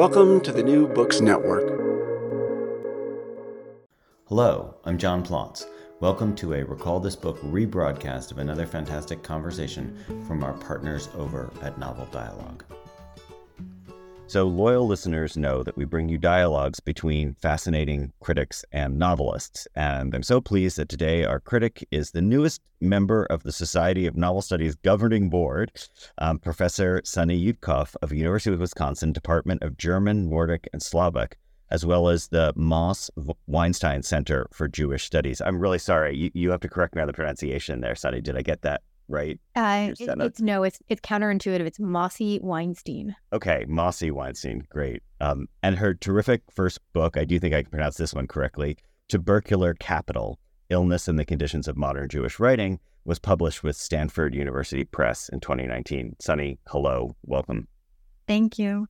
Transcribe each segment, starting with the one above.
Welcome to the New Books Network. Hello, I'm John Plotz. Welcome to a Recall This Book rebroadcast of another fantastic conversation from our partners over at Novel Dialogue. So, loyal listeners know that we bring you dialogues between fascinating critics and novelists. And I'm so pleased that today our critic is the newest member of the Society of Novel Studies governing board, um, Professor Sunny Yudkoff of the University of Wisconsin Department of German, Nordic, and Slavic, as well as the Moss Weinstein Center for Jewish Studies. I'm really sorry. You, you have to correct me on the pronunciation there, Sunny. Did I get that right? Uh, it, it's no, it's it's counterintuitive. It's Mosse Weinstein. Okay, Mosse Weinstein, great. Um, and her terrific first book, I do think I can pronounce this one correctly, Tubercular Capital: Illness and the Conditions of Modern Jewish Writing, was published with Stanford University Press in 2019. Sunny, hello, welcome. Thank you.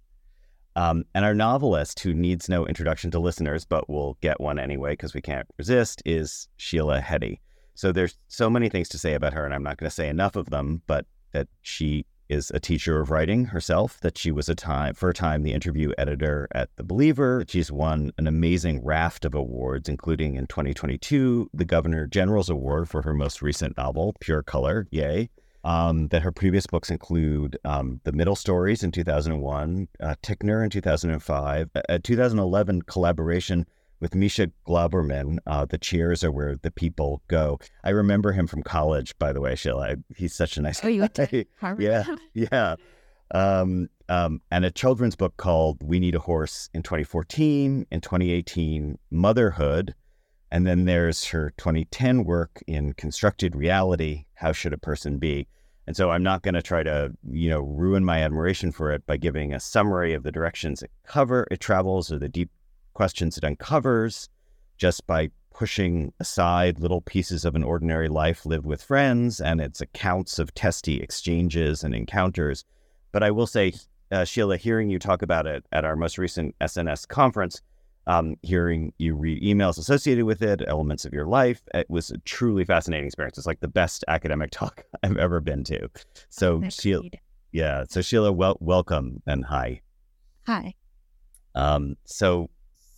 Um, and our novelist, who needs no introduction to listeners, but we'll get one anyway because we can't resist, is Sheila Heti. So there's so many things to say about her, and I'm not going to say enough of them, but that she is a teacher of writing herself, that she was a time for a time the interview editor at The Believer. She's won an amazing raft of awards, including in 2022 the Governor General's Award for her most recent novel, Pure Color. Yay. Um, that her previous books include um, The Middle Stories in 2001, uh, Ticknor in 2005, a 2011 collaboration with Misha Glouberman. Uh, the chairs are where the people go. I remember him from college, by the way, Sheila. He's such a nice oh, you went to Harvard? Yeah, yeah. Um, um, and a children's book called We Need a Horse in 2014. In 2018, Motherhood. And then there's her 2010 work in Constructed Reality How Should a Person Be? And so I'm not going to try to, you know, ruin my admiration for it by giving a summary of the directions it cover it travels or the deep questions it uncovers just by pushing aside little pieces of an ordinary life lived with friends and its accounts of testy exchanges and encounters. But I will say, uh, Sheila, hearing you talk about it at our most recent SNS conference, um, hearing you read emails associated with it, elements of your life, it was a truly fascinating experience. It's like the best academic talk I've ever been to. So, Sheila, yeah. So, Sheila, wel- welcome and hi. Hi. Um, so,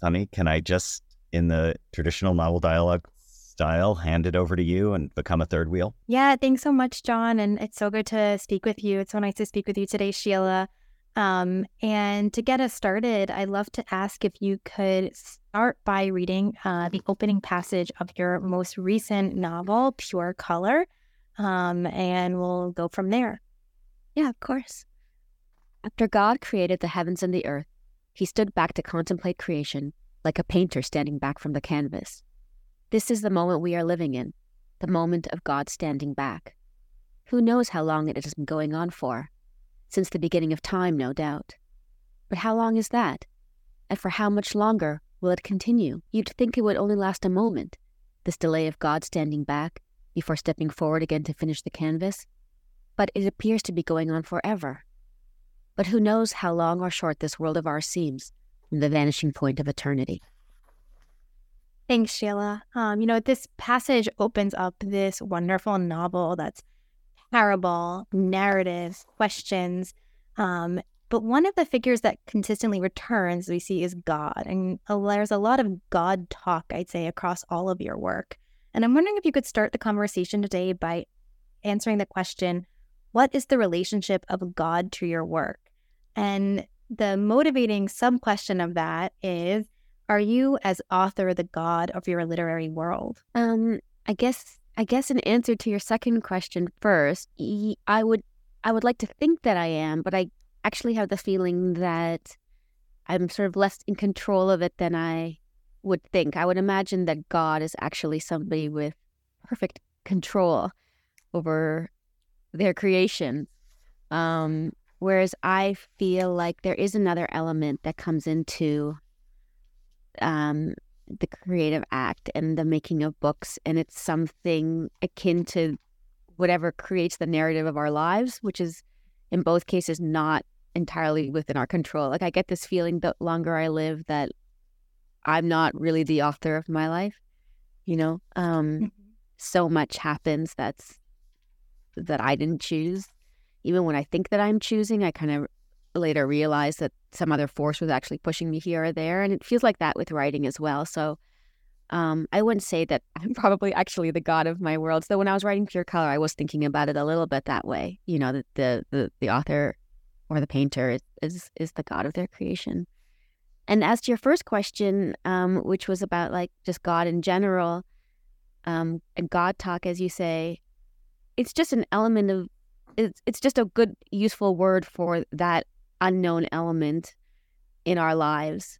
Sunny, can I just, in the traditional novel dialogue style, hand it over to you and become a third wheel? Yeah, thanks so much, John. And it's so good to speak with you. It's so nice to speak with you today, Sheila. Um, and to get us started, I'd love to ask if you could start by reading uh, the opening passage of your most recent novel, Pure Color, um, and we'll go from there. Yeah, of course. After God created the heavens and the earth, he stood back to contemplate creation, like a painter standing back from the canvas. This is the moment we are living in, the moment of God standing back. Who knows how long it has been going on for? Since the beginning of time, no doubt. But how long is that? And for how much longer will it continue? You'd think it would only last a moment, this delay of God standing back before stepping forward again to finish the canvas. But it appears to be going on forever. But who knows how long or short this world of ours seems from the vanishing point of eternity. Thanks, Sheila. Um, you know, this passage opens up this wonderful novel that's parable, narrative, questions. Um, but one of the figures that consistently returns we see is God. And there's a lot of God talk, I'd say, across all of your work. And I'm wondering if you could start the conversation today by answering the question what is the relationship of God to your work? And the motivating sub question of that is Are you, as author, the God of your literary world? Um, I guess I guess in answer to your second question first, I would I would like to think that I am, but I actually have the feeling that I'm sort of less in control of it than I would think. I would imagine that God is actually somebody with perfect control over their creation. Um, Whereas I feel like there is another element that comes into um, the creative act and the making of books, and it's something akin to whatever creates the narrative of our lives, which is in both cases not entirely within our control. Like I get this feeling the longer I live that I'm not really the author of my life. You know, um, mm-hmm. so much happens that's that I didn't choose. Even when I think that I'm choosing, I kind of later realize that some other force was actually pushing me here or there, and it feels like that with writing as well. So. Um, I wouldn't say that I'm probably actually the god of my world. So when I was writing Pure Color, I was thinking about it a little bit that way. You know, that the the, the author or the painter is, is is the god of their creation. And as to your first question, um, which was about like just God in general, um, and God talk, as you say, it's just an element of it's it's just a good useful word for that unknown element in our lives,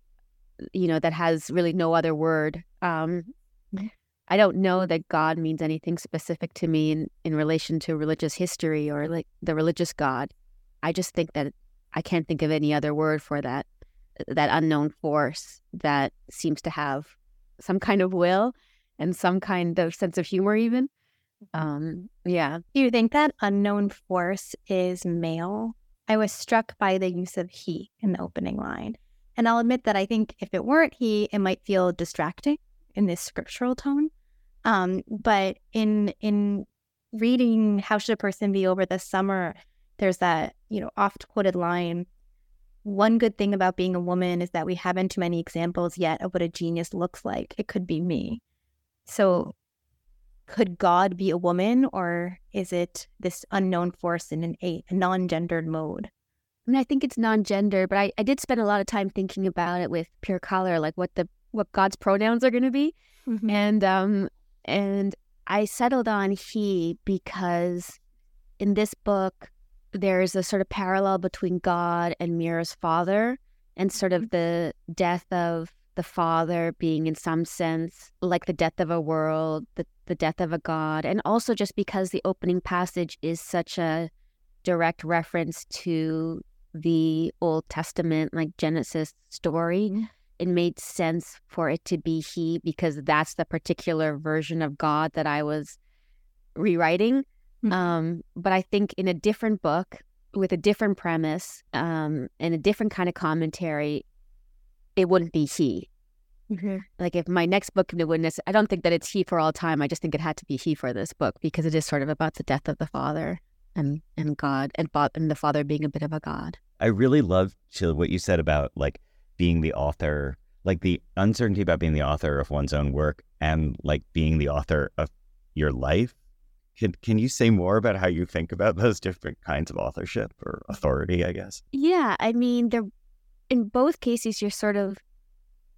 you know, that has really no other word. Um, I don't know that God means anything specific to me in, in relation to religious history or like the religious God. I just think that I can't think of any other word for that that unknown force that seems to have some kind of will and some kind of sense of humor even. Um yeah do you think that unknown force is male i was struck by the use of he in the opening line and i'll admit that i think if it weren't he it might feel distracting in this scriptural tone um but in in reading how should a person be over the summer there's that you know oft quoted line one good thing about being a woman is that we haven't too many examples yet of what a genius looks like. It could be me. So, could God be a woman, or is it this unknown force in an a, a non gendered mode? I mean, I think it's non gender, but I, I did spend a lot of time thinking about it with pure color, like what the what God's pronouns are going to be, mm-hmm. and um and I settled on he because in this book there's a sort of parallel between God and Mira's father, and sort of mm-hmm. the death of the father being, in some sense, like the death of a world, the, the death of a God. And also just because the opening passage is such a direct reference to the Old Testament, like Genesis story, mm-hmm. it made sense for it to be he because that's the particular version of God that I was rewriting. Mm-hmm. Um, but I think in a different book with a different premise um, and a different kind of commentary, it wouldn't be he. Mm-hmm. Like if my next book, in The Witness, I don't think that it's he for all time. I just think it had to be he for this book because it is sort of about the death of the father and and God and, and the father being a bit of a god. I really love what you said about like being the author, like the uncertainty about being the author of one's own work and like being the author of your life can can you say more about how you think about those different kinds of authorship or authority, I guess? Yeah, I mean, they're in both cases you're sort of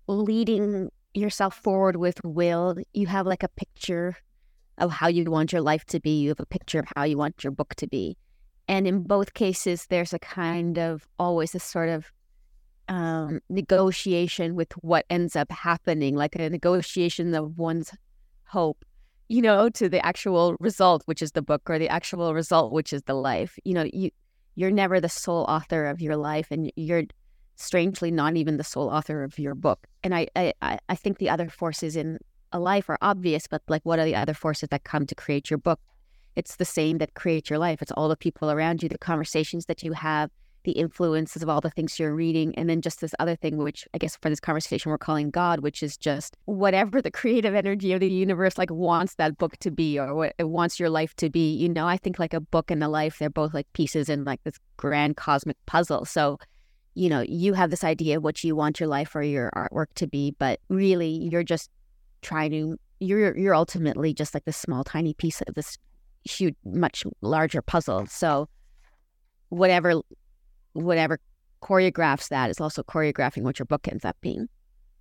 leading yourself forward with will. You have like a picture of how you want your life to be. You have a picture of how you want your book to be. And in both cases, there's a kind of always a sort of um, negotiation with what ends up happening, like a negotiation of one's hope you know, to the actual result, which is the book, or the actual result, which is the life. You know, you you're never the sole author of your life, and you're strangely not even the sole author of your book. And I I I think the other forces in a life are obvious, but like, what are the other forces that come to create your book? It's the same that create your life. It's all the people around you, the conversations that you have, the influences of all the things you're reading, and then just this other thing, which I guess for this conversation we're calling God, which is just whatever the creative energy of the universe like wants that book to be or what it wants your life to be. You know, I think like a book and a life, they're both like pieces in like this grand cosmic puzzle. So, you know, you have this idea of what you want your life or your artwork to be, but really you're just trying to you're you're ultimately just like this small tiny piece of this huge much larger puzzle. So whatever whatever choreographs that is also choreographing what your book ends up being.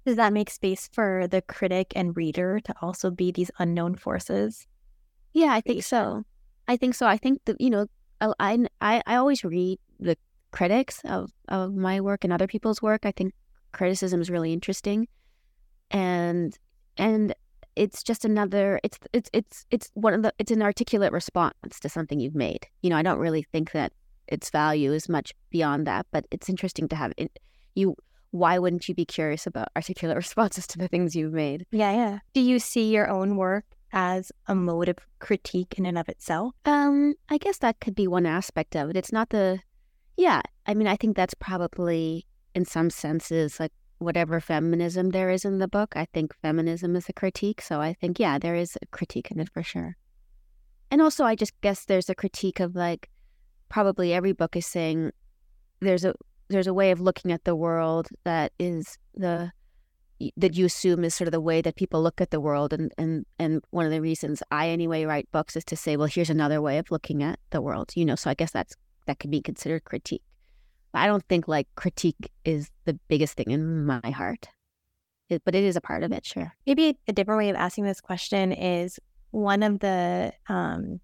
Does that make space for the critic and reader to also be these unknown forces? Yeah, I think so. I think so. I think that you know, I I I always read the critics of of my work and other people's work. I think criticism is really interesting, and and it's just another. It's it's it's it's one of the. It's an articulate response to something you've made. You know, I don't really think that its value is much beyond that. But it's interesting to have it. You, why wouldn't you be curious about articulate responses to the things you've made? Yeah, yeah. Do you see your own work as a mode of critique in and of itself? Um, I guess that could be one aspect of it. It's not the, yeah. I mean, I think that's probably in some senses like whatever feminism there is in the book. I think feminism is a critique. So I think, yeah, there is a critique in it for sure. And also, I just guess there's a critique of like probably every book is saying there's a there's a way of looking at the world that is the that you assume is sort of the way that people look at the world and and and one of the reasons I anyway write books is to say well here's another way of looking at the world you know so I guess that's that could be considered critique I don't think like critique is the biggest thing in my heart. It, but it is a part of it. Sure. Maybe a different way of asking this question is one of the um,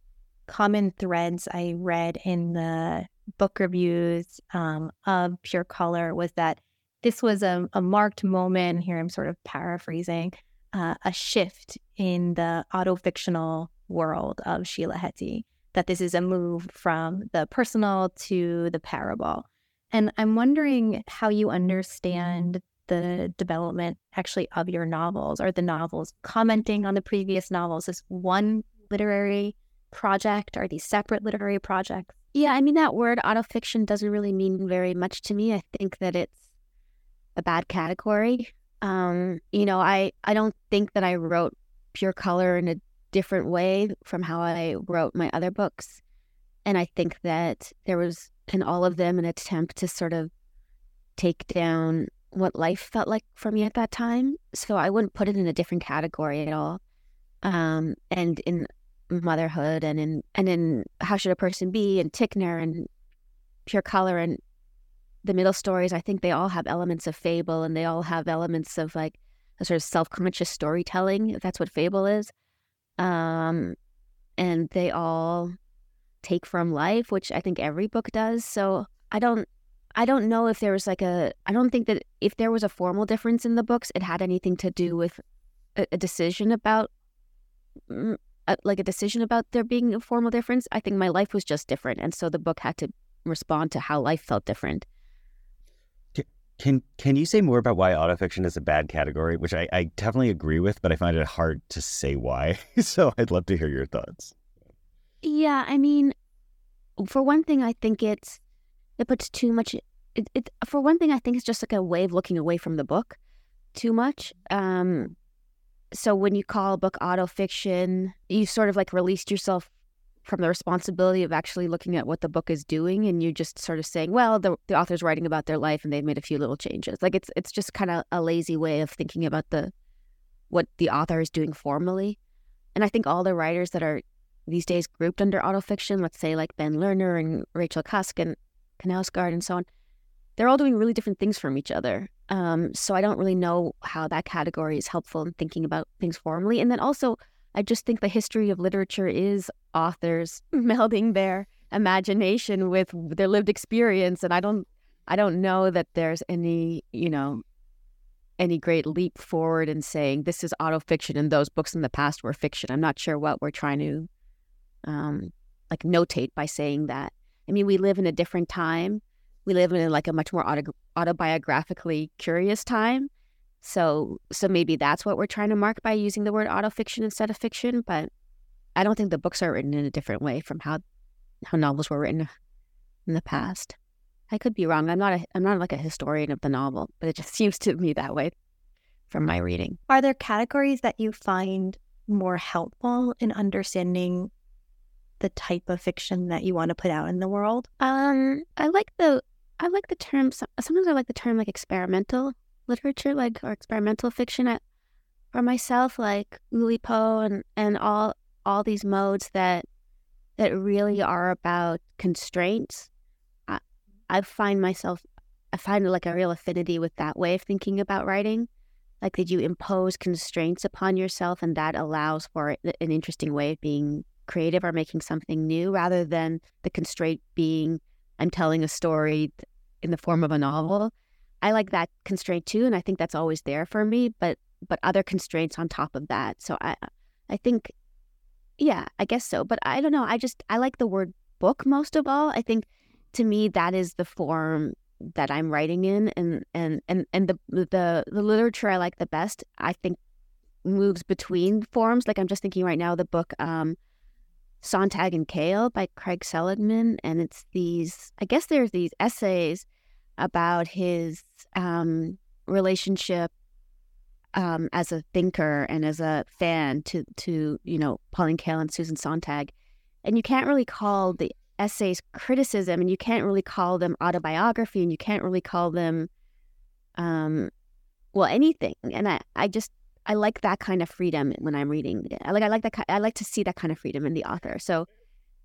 common threads I read in the book reviews um, of Pure Color was that this was a, a, marked moment. Here I'm sort of paraphrasing uh, a shift in the autofictional world of Sheila Heti, that this is a move from the personal to the parable. And I'm wondering how you understand the development actually of your novels. Or the novels commenting on the previous novels is one literary project? Are these separate literary projects? Yeah i mean that word autofiction doesn't really mean very much to me. I think that it's a bad category. Um you know i i don't think that i wrote pure color in a different way from how i wrote my other books and i think that there was in all of them an attempt to sort of take down what life felt like for me at that time. So I wouldn't put it in a different category at all. Um, and in motherhood and in and in how should a person be and Ticknor and pure color and the middle stories, I think they all have elements of fable and they all have elements of like a sort of self-conscious storytelling, if that's what fable is. Um, and they all take from life, which I think every book does. So I don't I don't know if there was like a, I don't think that if there was a formal difference in the books, it had anything to do with a, a decision about, mm, a, like a decision about there being a formal difference. I think my life was just different. And so the book had to respond to how life felt different. Can can you say more about why autofiction is a bad category? Which I, I definitely agree with, but I find it hard to say why. so I'd love to hear your thoughts. Yeah, I mean, for one thing, I think it's it puts too much. It, it for one thing, I think it's just like a way of looking away from the book too much. Um, so when you call a book auto fiction, you sort of like released yourself from the responsibility of actually looking at what the book is doing, and you just sort of saying, "Well, the the author's writing about their life, and they've made a few little changes." Like it's it's just kind of a lazy way of thinking about the what the author is doing formally. And I think all the writers that are these days grouped under autofiction, let's say like Ben Lerner and Rachel Cusk and Knausgaard, and so on, they're all doing really different things from each other. Um, so I don't really know how that category is helpful in thinking about things formally. And then also, I just think the history of literature is authors melding their imagination with their lived experience, and I don't, I don't know that there's any, you know, any great leap forward in saying this is autofiction and those books in the past were fiction. I'm not sure what we're trying to, um, like notate by saying that. I mean, we live in a different time. We live in like a much more auto- autobiographically curious time. So, so maybe that's what we're trying to mark by using the word autofiction instead of fiction. But I don't think the books are written in a different way from how how novels were written in the past. I could be wrong. I'm not a I'm not like a historian of the novel, but it just seems to me that way from my reading. Are there categories that you find more helpful in understanding the type of fiction that you want to put out in the world? Um, I like the I like the term. Sometimes I like the term like experimental literature, like or experimental fiction. At, for myself, like Oulipo and and all all these modes that that really are about constraints. I, I find myself I find like a real affinity with that way of thinking about writing. Like that you impose constraints upon yourself, and that allows for an interesting way of being creative or making something new rather than the constraint being I'm telling a story in the form of a novel. I like that constraint too, and I think that's always there for me. But but other constraints on top of that. So I I think, yeah, I guess so. But I don't know. I just I like the word book most of all. I think to me, that is the form that I'm writing in, and and and and the the the literature I like the best, I think, moves between forms. Like I'm just thinking right now, the book um, Sontag and Kael by Craig Seligman, and it's these. I guess there's these essays about his um, relationship um, as a thinker and as a fan to to you know Pauline Kael and Susan Sontag, and you can't really call the essays criticism and you can't really call them autobiography and you can't really call them um well anything. And i i just i like that kind of freedom when i'm reading. I like i like that i like to see that kind of freedom in the author. So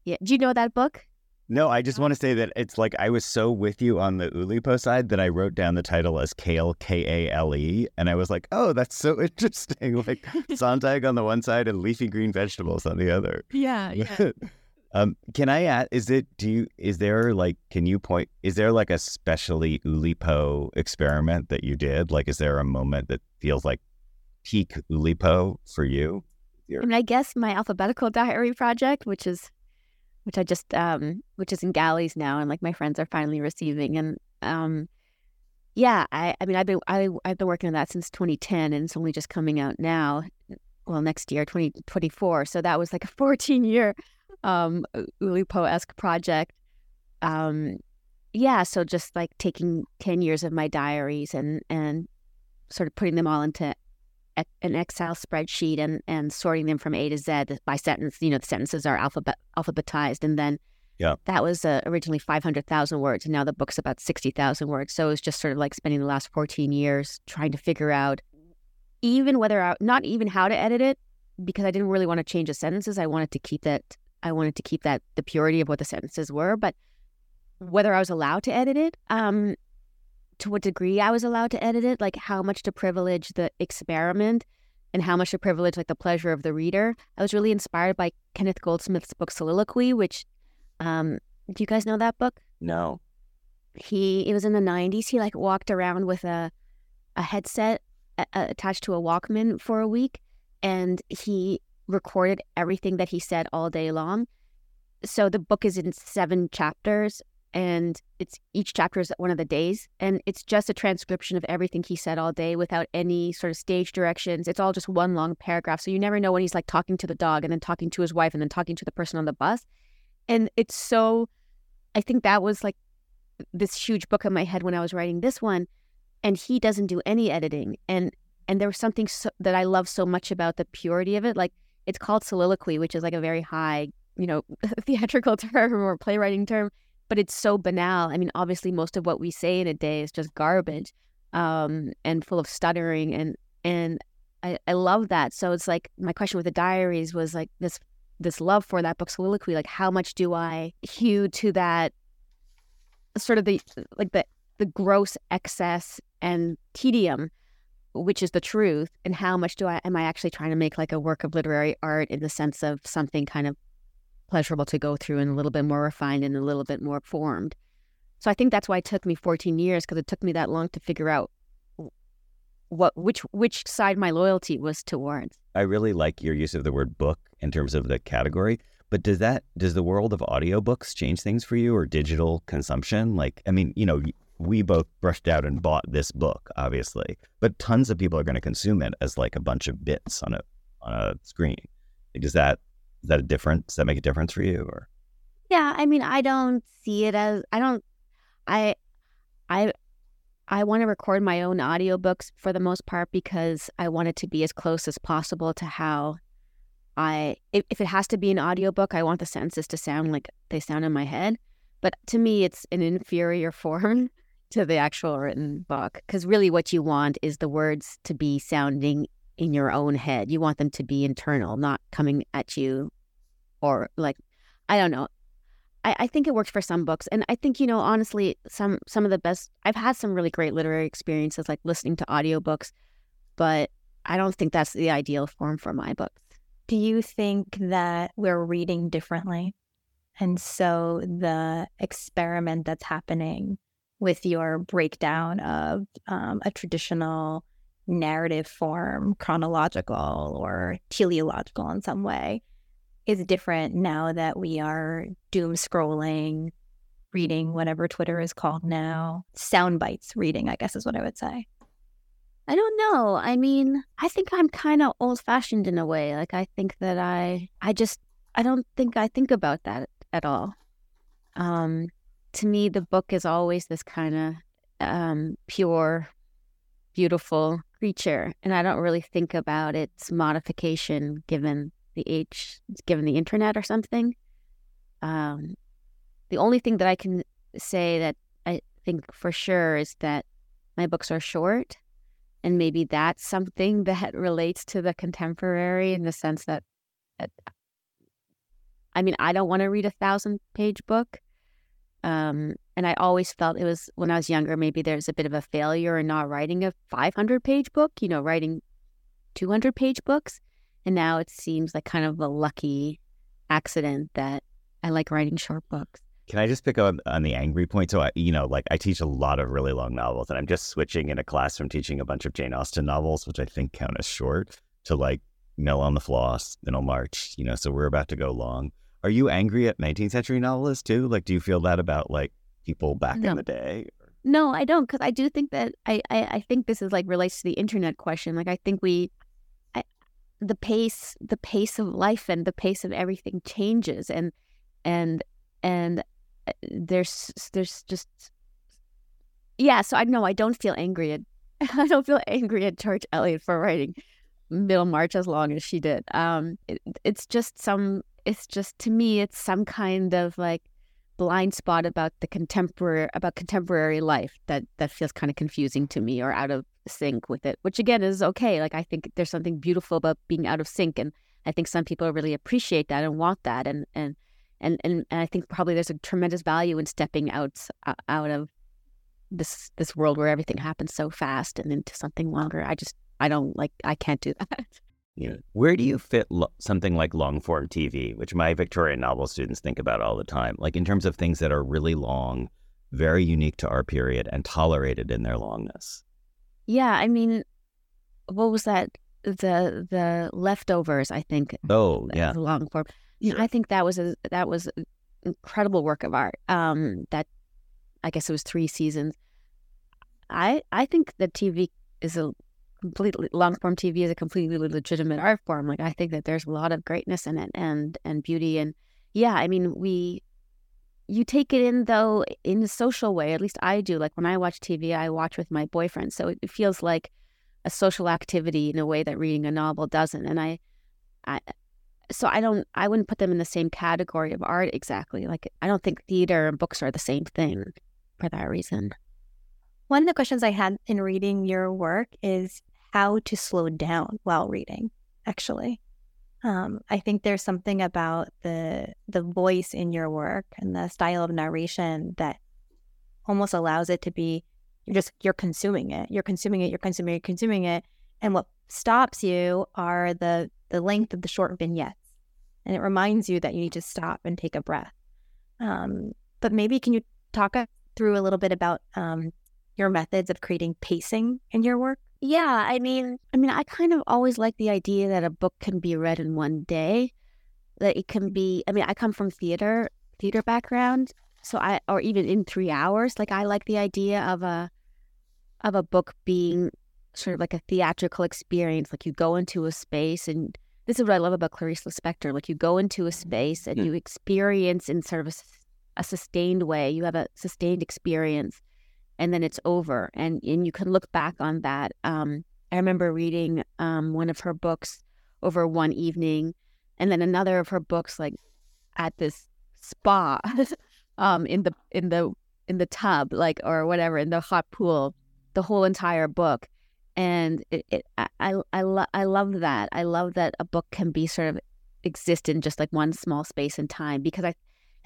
yeah. Do you know that book no, I just want to say that it's like I was so with you on the Oulipo side that I wrote down the title as Kale, K A L E. And I was like, oh, that's so interesting. Like Sontag on the one side and leafy green vegetables on the other. Yeah. yeah. Um, can I add? Is it? Do you? Is there like? Can you point? Is there like a specially Oulipo experiment that you did? Like, is there a moment that feels like peak Oulipo for you? I mean, I guess my alphabetical diary project, which is, which I just, um, which is in galleys now, and like my friends are finally receiving, and um, yeah, I, I mean, I've been, I, I've been working on that since 2010, and it's only just coming out now. Well, next year, 2024. So that was like a 14 year um, Oulipo esque project. Um, yeah, so just like taking 10 years of my diaries and, and sort of putting them all into an Excel spreadsheet and, and sorting them from A to Z by sentence. You know, the sentences are alphabet alphabetized. And then yeah. that was uh, originally 500,000 words. And now the book's about 60,000 words. So it was just sort of like spending the last 14 years trying to figure out even whether I, not even how to edit it, because I didn't really want to change the sentences. I wanted to keep that I wanted to keep that the purity of what the sentences were, but whether I was allowed to edit it, um, to what degree I was allowed to edit it, like how much to privilege the experiment and how much to privilege like the pleasure of the reader. I was really inspired by Kenneth Goldsmith's book Soliloquy, which um, do you guys know that book? No. He it was in the 90s. He like walked around with a a headset a- attached to a Walkman for a week and he recorded everything that he said all day long. So the book is in seven chapters and it's each chapter is one of the days and it's just a transcription of everything he said all day without any sort of stage directions. It's all just one long paragraph so you never know when he's like talking to the dog and then talking to his wife and then talking to the person on the bus. And it's so i think that was like this huge book in my head when i was writing this one and he doesn't do any editing and and there was something so, that i love so much about the purity of it like it's called soliloquy, which is like a very high, you know, theatrical term or playwriting term, but it's so banal. I mean, obviously, most of what we say in a day is just garbage um, and full of stuttering, and and I, I love that. So it's like my question with the diaries was like this this love for that book soliloquy. Like, how much do I hew to that sort of the like the the gross excess and tedium which is the truth and how much do I am I actually trying to make like a work of literary art in the sense of something kind of pleasurable to go through and a little bit more refined and a little bit more formed. So I think that's why it took me 14 years because it took me that long to figure out what which which side my loyalty was towards. I really like your use of the word book in terms of the category. But does that does the world of audiobooks change things for you or digital consumption? Like I mean, you know, we both brushed out and bought this book, obviously, but tons of people are going to consume it as like a bunch of bits on a on a screen. Is that is that a difference? Does that make a difference for you? Or yeah, I mean, I don't see it as I don't I I I want to record my own audiobooks for the most part because I want it to be as close as possible to how I if, if it has to be an audiobook, I want the sentences to sound like they sound in my head. But to me, it's an inferior form to the actual written book because really what you want is the words to be sounding in your own head. You want them to be internal, not coming at you or like I don't know. I, I think it works for some books. And I think, you know, honestly, some some of the best I've had some really great literary experiences like listening to audiobooks, but I don't think that's the ideal form for my books. Do you think that we're reading differently? And so the experiment that's happening with your breakdown of um, a traditional narrative form, chronological or teleological in some way, is different now that we are doom scrolling reading, whatever Twitter is called now. Sound bites reading, I guess is what I would say. I don't know. I mean, I think I'm kind of old fashioned in a way. Like I think that I I just I don't think I think about that at all. Um to me the book is always this kind of um pure beautiful creature and I don't really think about its modification given the age given the internet or something. Um the only thing that I can say that I think for sure is that my books are short and maybe that's something that relates to the contemporary in the sense that, that I mean, I don't want to read a thousand page book. Um, and I always felt it was when I was younger, maybe there's a bit of a failure in not writing a 500 page book, you know, writing 200 page books. And now it seems like kind of a lucky accident that I like writing short books. Can I just pick up on the angry point? So, I, you know, like I teach a lot of really long novels, and I'm just switching in a class from teaching a bunch of Jane Austen novels, which I think count as short, to like Mill on the Floss, Middlemarch, you know, so we're about to go long. Are you angry at 19th century novelists too? Like, do you feel that about like people back No. in the day? No, I don't, because I do think that I, I I think this is like relates to the internet question. Like I think we, the pace the pace of life and the pace of everything changes, and and and uh, there's there's just yeah. So I know I don't feel angry at I don't feel angry at George Eliot for writing Middlemarch as long as she did. Um, it, it's just some. It's just to me, it's some kind of like blind spot about the contemporary about contemporary life that that feels kind of confusing to me or out of sync with it which again is okay like i think there's something beautiful about being out of sync and i think some people really appreciate that and want that and and and and, and i think probably there's a tremendous value in stepping out uh, out of this this world where everything happens so fast and into something longer. I just i don't like i can't do that You know, where do you fit lo- something like long form TV, which my Victorian novel students think about all the time, like in terms of things that are really long, very unique to our period, and tolerated in their longness? yeah i mean what was that the the leftovers i think Oh, yeah. the long form. You know, I think that was a that was an incredible work of art. Um, that I guess it was three seasons. I I think that TV is a completely long form TV is a completely legitimate art form. Like I think that there's a lot of greatness in it and and beauty and yeah. I mean we. You take it in though in a social way. At least I do. Like when I watch TV, I watch with my boyfriend, so it, feels like a social activity in a way that reading a novel doesn't. And I, I, so I don't, I wouldn't put them in the same category of art exactly. Like I don't think theater and books are the same thing for that reason. One of the questions I had in reading your work is how to slow down while reading, actually. Um, I think there's something about the the voice in your work and the style of narration that almost allows it to be you're just you're consuming it. You're consuming it, you're consuming it, you're consuming it. And what stops you are the the length of the short vignettes. And it reminds you that you need to stop and take a breath. Um, but maybe can you talk through a little bit about um, your methods of creating pacing in your work? Yeah, I mean, I mean, I kind of always like the idea that a book can be read in one day. That it can be. I mean, I come from theater, theater background, so I, or even in three hours. Like, I like the idea of a, of a book being sort of like a theatrical experience. Like, you go into a space, and this is what I love about Clarice Lispector. Like, you go into a space and Hmm. you experience in sort of a sustained way. You have a sustained experience and then it's over and and you can look back on that. Um i remember reading um one of her books over one evening and then another of her books like at this spa um in the in the in the tub like or whatever in the hot pool the whole entire book. And it, it i I, I, lo- I love that. I love that a book can be sort of exist in just like one small space and time because i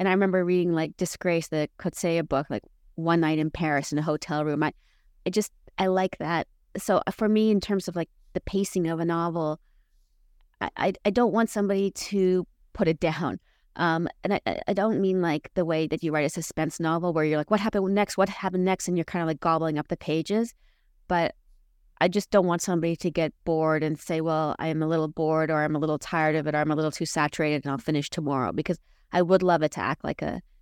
and i remember reading like disgrace the Coetzee book like one night in Paris in a hotel room. I, I just I like that. So uh, for me, in terms of like the pacing of a novel, I I, I don't want somebody to put it down. Um, and I, I- I don't mean like the way that you write a suspense novel where you're like, what happened next? What happened next? And you're kind of like gobbling up the pages. But I just don't want somebody to get bored and say, well, I'm a little bored or I'm a little tired of it or I'm a little too saturated and I'll finish tomorrow because I would love it to act like a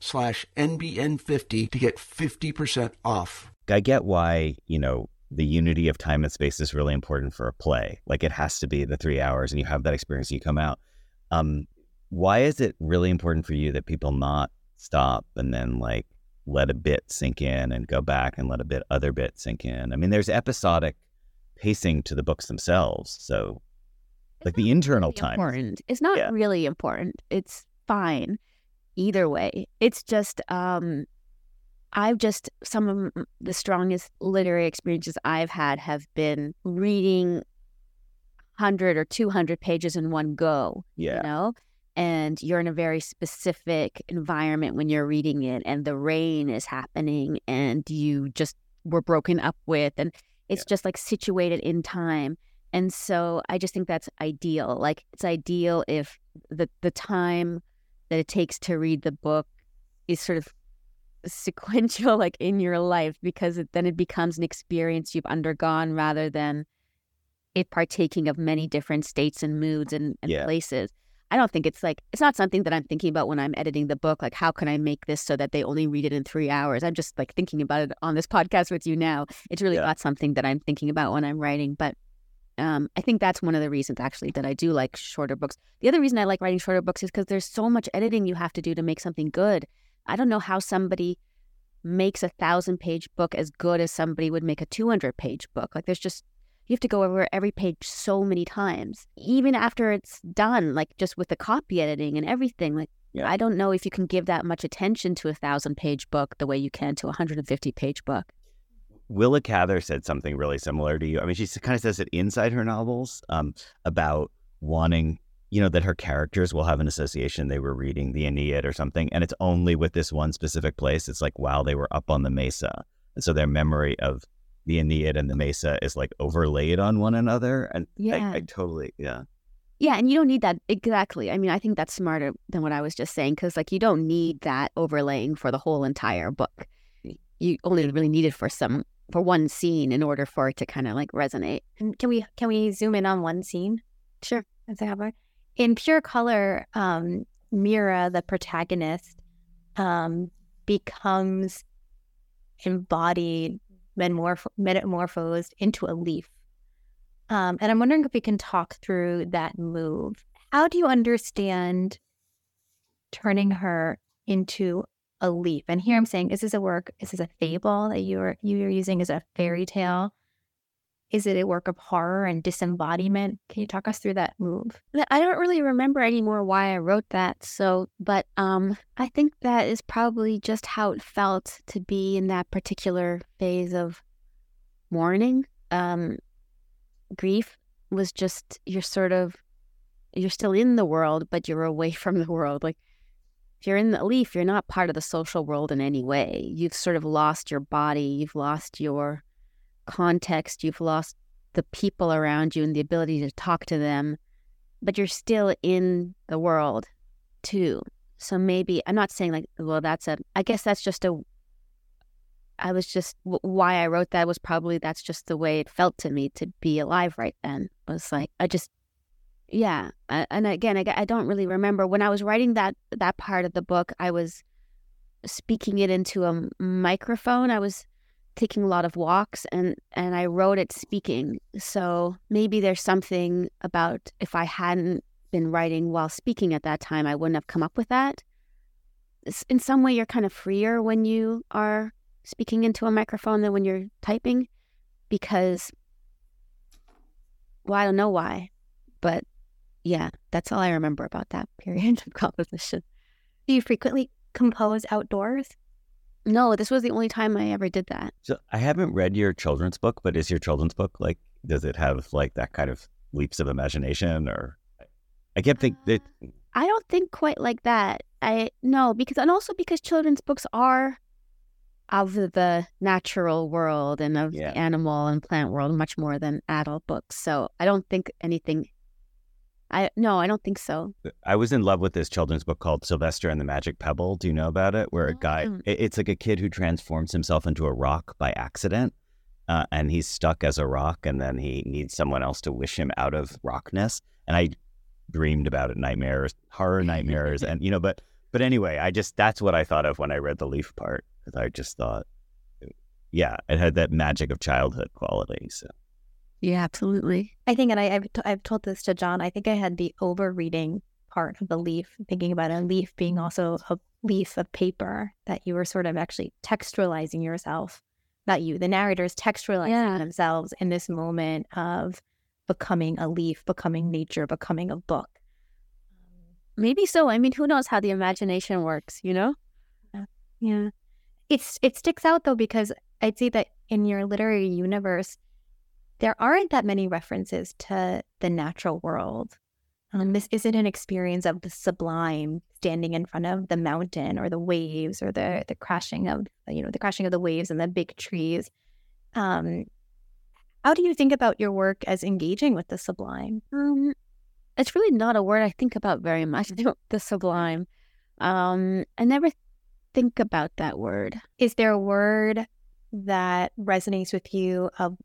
slash NBN50 to get 50% off. I get why, you know, the unity of time and space is really important for a play. Like it has to be the three hours and you have that experience you come out. Um, why is it really important for you that people not stop and then like let a bit sink in and go back and let a bit other bit sink in? I mean, there's episodic pacing to the books themselves. So like the internal really time. Important. It's not Yeah. really important. It's fine either way. It's just um I've just some of the strongest literary experiences I've had have been reading 100 or 200 pages in one go, Yeah. you know? And you're in a very specific environment when you're reading it and the rain is happening and you just were broken up with and it's just like situated in time. And so I just think that's ideal. Like it's ideal if the the time that it takes to read the book is sort of sequential like in your life because it, then it becomes an experience you've undergone rather than it partaking of many different states and moods and, and Yeah. places. I don't think it's like it's not something that I'm thinking about when I'm editing the book. Like, how can I make this so that they only read it in three hours? I'm just like thinking about it on this podcast with you now. It's really Yeah. not something that I'm thinking about when I'm writing, but um, I think that's one of the reasons actually that I do like shorter books. The other reason I like writing shorter books is because there's so much editing you have to do to make something good. I don't know how somebody makes a thousand page book as good as somebody would make a 200 page book. Like there's just, you have to go over every page so many times, even after it's done, like just with the copy editing and everything. Like, Yeah. I don't know if you can give that much attention to a thousand page book the way you can to a 150 page book. Willa Cather said something really similar to you. I mean, she kind of says it inside her novels um, about wanting, you know, that her characters will have an association they were reading the Aeneid or something, and it's only with this one specific place. It's like while they were up on the mesa, and so their memory of the Aeneid and the mesa is like overlaid on one another. And Yeah. I, I totally, yeah, Yeah, and you don't need that exactly. I mean, I think that's smarter than what I was just saying because, like, you don't need that overlaying for the whole entire book. You only really need it for some for one scene in order for it to kind of like resonate. And can we can we zoom in on one scene? Sure. As I have it. In pure color, um, Mira, the protagonist, um, becomes embodied, metamorph- metamorphosed into a leaf. Um, and I'm wondering if we can talk through that move. How do you understand turning her into a leaf? And here I'm saying, is this a work? Is this a fable that you're you're using? as a fairy tale? Is it a work of horror and disembodiment? Can you talk us through that move? I don't really remember anymore why I wrote that. So, but um, I think that is probably just how it felt to be in that particular phase of mourning. Um, grief was just you're sort of you're still in the world, but you're away from the world. Like if you're in the leaf, you're not part of the social world in any way. You've sort of lost your body. You've lost your context. You've lost the people around you and the ability to talk to them, but you're still in the world too. So maybe I'm not saying like, well, that's a. I guess that's just a. I was just why I wrote that was probably that's just the way it felt to me to be alive right then. It was like I just, yeah. And again, I, don't really remember when I was writing that that part of the book. I was speaking it into a microphone. I was taking a lot of walks and and I wrote it speaking. So maybe there's something about if I hadn't been writing while speaking at that time, I wouldn't have come up with that. in some way you're kind of freer when you are speaking into a microphone than when you're typing because well, I don't know why, but yeah, that's all I remember about that period of composition. Do you frequently compose outdoors? No, this was the only time I ever did that. So I haven't read your children's book, but is your children's book like does it have like that kind of leaps of imagination or I kept thinking uh, that I don't think quite like that. I no, because and also because children's books are of the natural world and of Yeah. the animal and plant world much more than adult books. So I don't think anything I no, I don't think so. I was in love with this children's book called Sylvester and the Magic Pebble. Do you know about it? Where a guy, Mm. it's like a kid who transforms himself into a rock by accident. Uh, and he's stuck as a rock, and then he needs someone else to wish him out of rockness. And I dreamed about it, nightmares, horror nightmares, and you know. But but anyway, I just that's what I thought of when I read the leaf part I just thought, yeah, it had that magic of childhood quality. So Yeah, absolutely. I think, and I, I've, t- I've told this to John, I think I had the overreading part of the leaf, thinking about a leaf being also a leaf of paper, that you were sort of actually textualizing yourself, not you, the narrators textualizing Yeah. themselves in this moment of becoming a leaf, becoming nature, becoming a book. Maybe so. I mean, who knows how the imagination works, you know? Yeah. It's it sticks out though because I'd say that in your literary universe, there aren't that many references to the natural world. Um, this isn't an experience of the sublime standing in front of the mountain or the waves or the the crashing of you know the crashing of the waves and the big trees. Um, how do you think about your work as engaging with the sublime? Um, it's really not a word I think about very much. the sublime. Um, I never think about that word. Is there a word that resonates with you of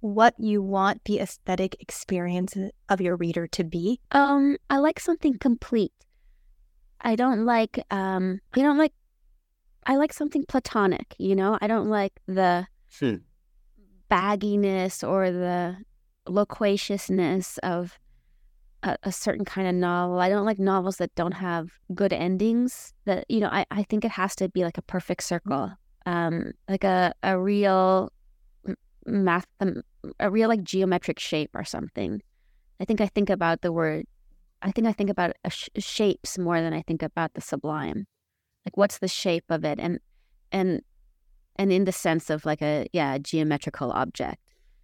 what you want the aesthetic experience of your reader to be? Um, I like something complete. I don't like um I don't like I like something platonic, you know? I don't like the bagginess or the loquaciousness of a, a certain kind of novel. I don't like novels that don't have good endings. That you know, I, I think it has to be like a perfect circle, um, like a a real math, a real like geometric shape or something. I think I think about the word. I think I think about a sh- shapes more than I think about the sublime. Like, what's the shape of it, and and and in the sense of like a yeah geometrical object.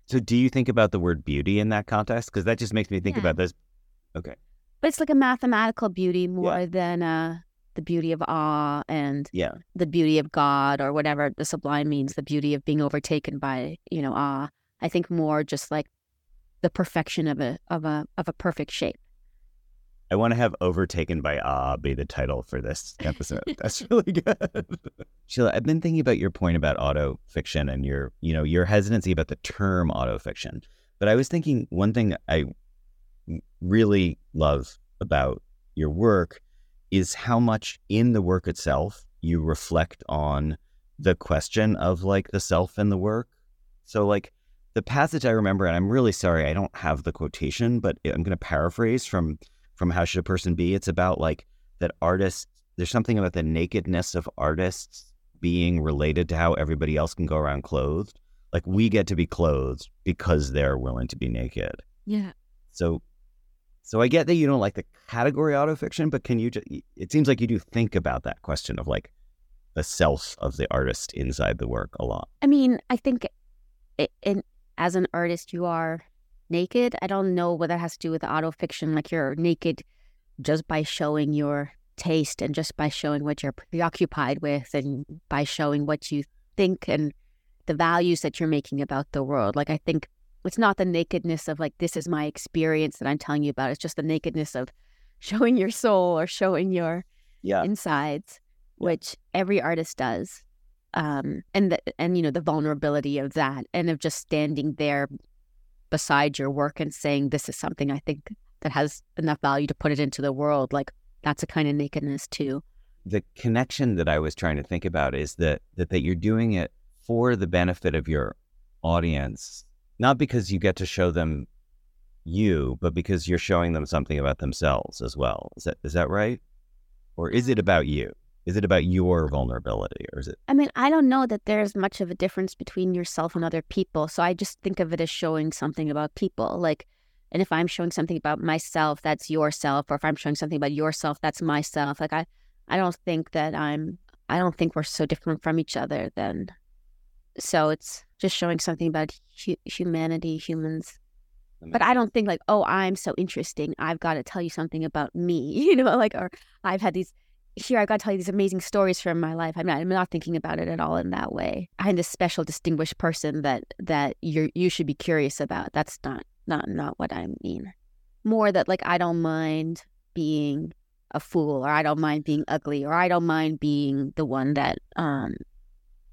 so do you think about the word beauty in that context? Because that just makes me think Yeah. about this. Okay. But it's like a mathematical beauty more than uh, the beauty of awe and Yeah. the beauty of God or whatever the sublime means, the beauty of being overtaken by, you know, awe. I think more just like the perfection of a of a of a perfect shape. I want to have Overtaken by Ah be the title for this episode. That's really good. Sheila, I've been thinking about your point about auto fiction and your, you know, your hesitancy about the term auto fiction. But I was thinking one thing I really love about your work is how much in the work itself you reflect on the question of like the self and the work. So like the passage I remember, and I'm really sorry I don't have the quotation, but I'm going to paraphrase from from How Should a Person Be? It's about like that artists, there's something about the nakedness of artists being related to how everybody else can go around clothed. Like we get to be clothed because they're willing to be naked. Yeah. So, so I get that you don't like the category autofiction, but can you just, it seems like you do think about that question of like the self of the artist inside the work a lot. I mean, I think it, in, as an artist, you are naked. I don't know what that has to do with auto fiction. Like you're naked just by showing your taste and just by showing what you're preoccupied with and by showing what you think and the values that you're making about the world. Like I think it's not the nakedness of like this is my experience that I'm telling you about. It's just the nakedness of showing your soul or showing your Yeah. insides, which every artist does. Um, and the, and you know the vulnerability of that, and of just standing there beside your work and saying, "This is something I think that has enough value to put it into the world." Like that's a kind of nakedness too. the connection that I was trying to think about is that that, that you're doing it for the benefit of your audience, not because you get to show them you, but because you're showing them something about themselves as well. Is that is that right? Or is it about you? Is it about your vulnerability or is it? I mean, I don't know that there's much of a difference between yourself and other people. So I just think of it as showing something about people. Like, and if I'm showing something about myself, that's yourself. Or if I'm showing something about yourself, that's myself. Like, I, I don't think that I'm, I don't think we're so different from each other then. So it's just showing something about hu- humanity, humans. But I don't think like, oh, I'm so interesting. I've got to tell you something about me, you know, like, or I've had these here I got to tell you these amazing stories from my life. I'm not, I'm not thinking about it at all in that way. I'm this special, distinguished person that that you you should be curious about. That's not not not what I mean. More that like I don't mind being a fool, or I don't mind being ugly, or I don't mind being the one that um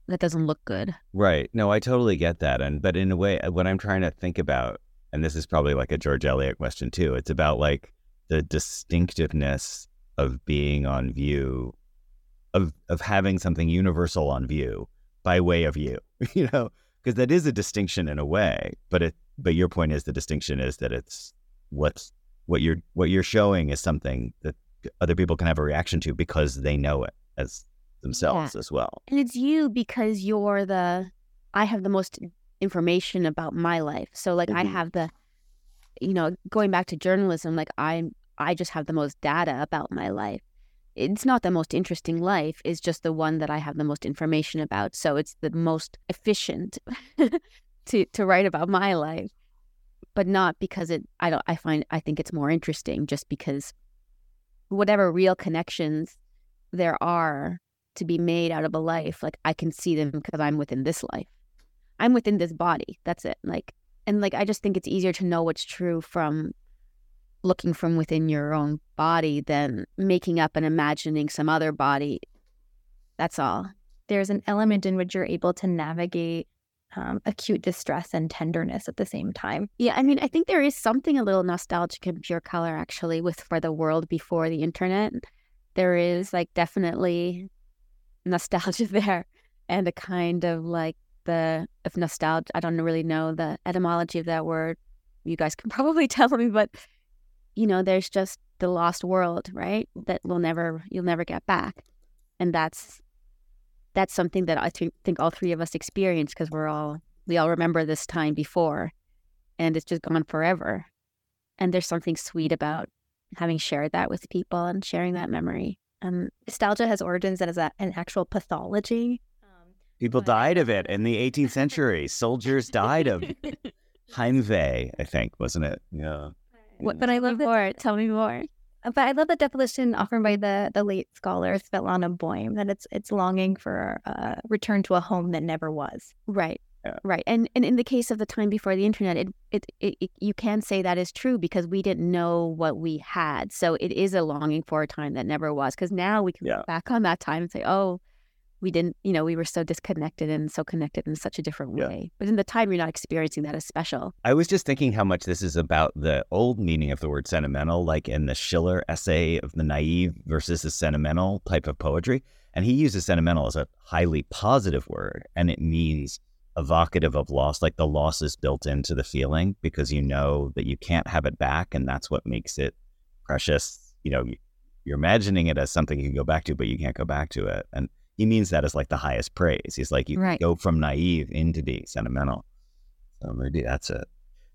that doesn't look good. Right. No, I totally get that. And but in a way, what I'm trying to think about, and this is probably like a George Eliot question too. It's about like the distinctiveness of being on view, of of having something universal on view by way of you, you know, because that is a distinction in a way. But it, but your point is the distinction is that it's what's what you're what you're showing is something that other people can have a reaction to because they know it as themselves yeah. as well. And it's you because you're the I have the most information about my life. So like mm-hmm. I have the you know, going back to journalism, like I'm I just have the most data about my life. It's not the most interesting life, it's just the one that I have the most information about. So it's the most efficient to to write about my life. But not because it I don't I find I think it's more interesting just because whatever real connections there are to be made out of a life, like I can see them because I'm within this life. I'm within this body. That's it. Like and like I just think it's easier to know what's true from looking from within your own body than making up and imagining some other body. That's all. There's an element in which you're able to navigate um, acute distress and tenderness at the same time. Yeah, I mean, I think there is something a little nostalgic in pure color actually with for the world before the internet. There is like definitely nostalgia there and a kind of like the of nostalgia. I don't really know the etymology of that word. You guys can probably tell me, but you know, there's just the lost world, right? That will never, you'll never get back. And that's, that's something that I th- think all three of us experience because we're all, we all remember this time before and it's just gone forever. And there's something sweet about having shared that with people and sharing that memory. Um, nostalgia has origins that is a, an actual pathology. Um, people but... died of it in the 18th century. Soldiers died of Heimweh, I think, wasn't it? Yeah. What, but I love more. Tell me more. Uh, but I love the definition offered by the the late scholar Svetlana Boym that it's it's longing for a return to a home that never was. Right. Yeah. Right. And and in the case of the time before the internet, it, it, it, it, you can say that is true because we didn't know what we had. So it is a longing for a time that never was. Because now we can yeah. look back on that time and say, oh, we didn't, you know, we were so disconnected and so connected in such a different way. Yeah. But in the time, you're not experiencing that as special. I was just thinking how much this is about the old meaning of the word sentimental, like in the Schiller essay of the naive versus the sentimental type of poetry. And he uses sentimental as a highly positive word, and it means evocative of loss, like the loss is built into the feeling because you know that you can't have it back, and that's what makes it precious. You know, you're imagining it as something you can go back to, but you can't go back to it. And he means that as like the highest praise. He's like, you right. go from naive into being sentimental. So maybe that's it.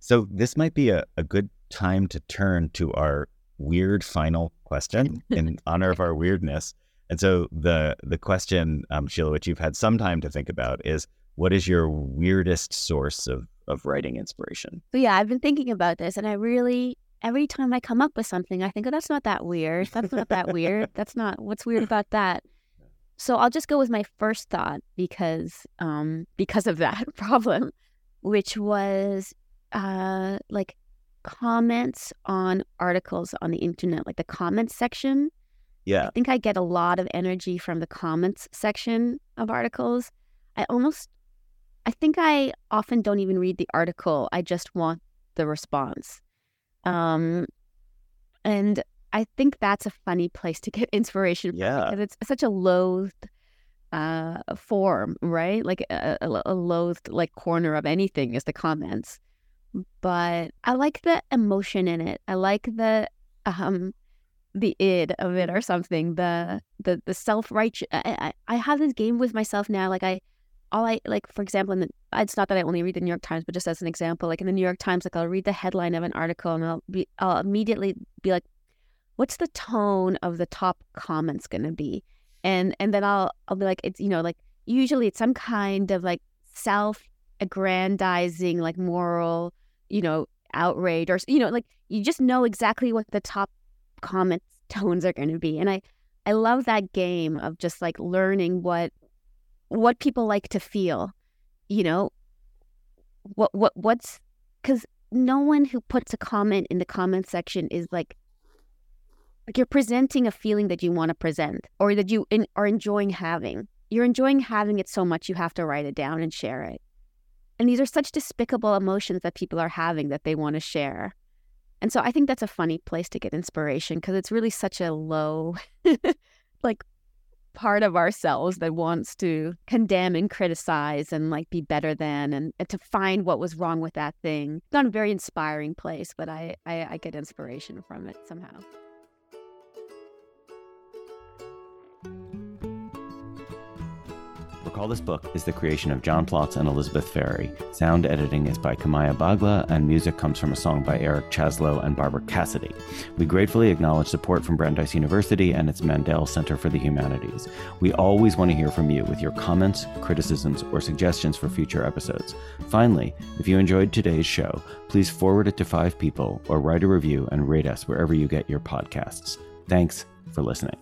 So this might be a, a good time to turn to our weird final question in honor of our weirdness. And so the the question, um, Sheila, which you've had some time to think about, is what is your weirdest source of of writing inspiration? So yeah, I've been thinking about this, and I really every time I come up with something, I think, oh, that's not that weird. That's not that weird. That's not what's weird about that. So I'll just go with my first thought because um, because of that problem, which was uh, like comments on articles on the internet, like the comments section. Yeah. I think I get a lot of energy from the comments section of articles. I almost I think I often don't even read the article. I just want the response. Um, and I think that's a funny place to get inspiration yeah. because it's such a loathed uh, form, right? Like a, a, a loathed like corner of anything is the comments. But I like the emotion in it. I like the um the id of it or something. The the the self righteous. I, I I have this game with myself now. Like I all I like, for example, in the, it's not that I only read the New York Times, but just as an example, like in the New York Times, like I'll read the headline of an article and I'll be, I'll immediately be like, what's the tone of the top comments going to be? And, and then I'll, I'll be like, it's, you know, like usually it's some kind of like self aggrandizing, like moral, you know, outrage or, you know, like you just know exactly what the top comments tones are going to be. And I, I love that game of just like learning what what people like to feel you know what what what's because no one who puts a comment in the comment section is like like you're presenting a feeling that you want to present or that you in, are enjoying having you're enjoying having it so much you have to write it down and share it and these are such despicable emotions that people are having that they want to share and so i think that's a funny place to get inspiration because it's really such a low like part of ourselves that wants to condemn and criticize and like be better than and, and to find what was wrong with that thing. It's not a very inspiring place, but I, I, I get inspiration from it somehow. Recall This Book is the creation of John Plotz and Elizabeth Ferry. Sound editing is by Kamaya Bagla, and music comes from a song by Eric Chasalow and Barbara Cassidy. We gratefully acknowledge support from Brandeis University and its Mandel Center for the Humanities. We always want to hear from you with your comments, criticisms, or suggestions for future episodes. Finally, if you enjoyed today's show, please forward it to five people or write a review and rate us wherever you get your podcasts. Thanks for listening.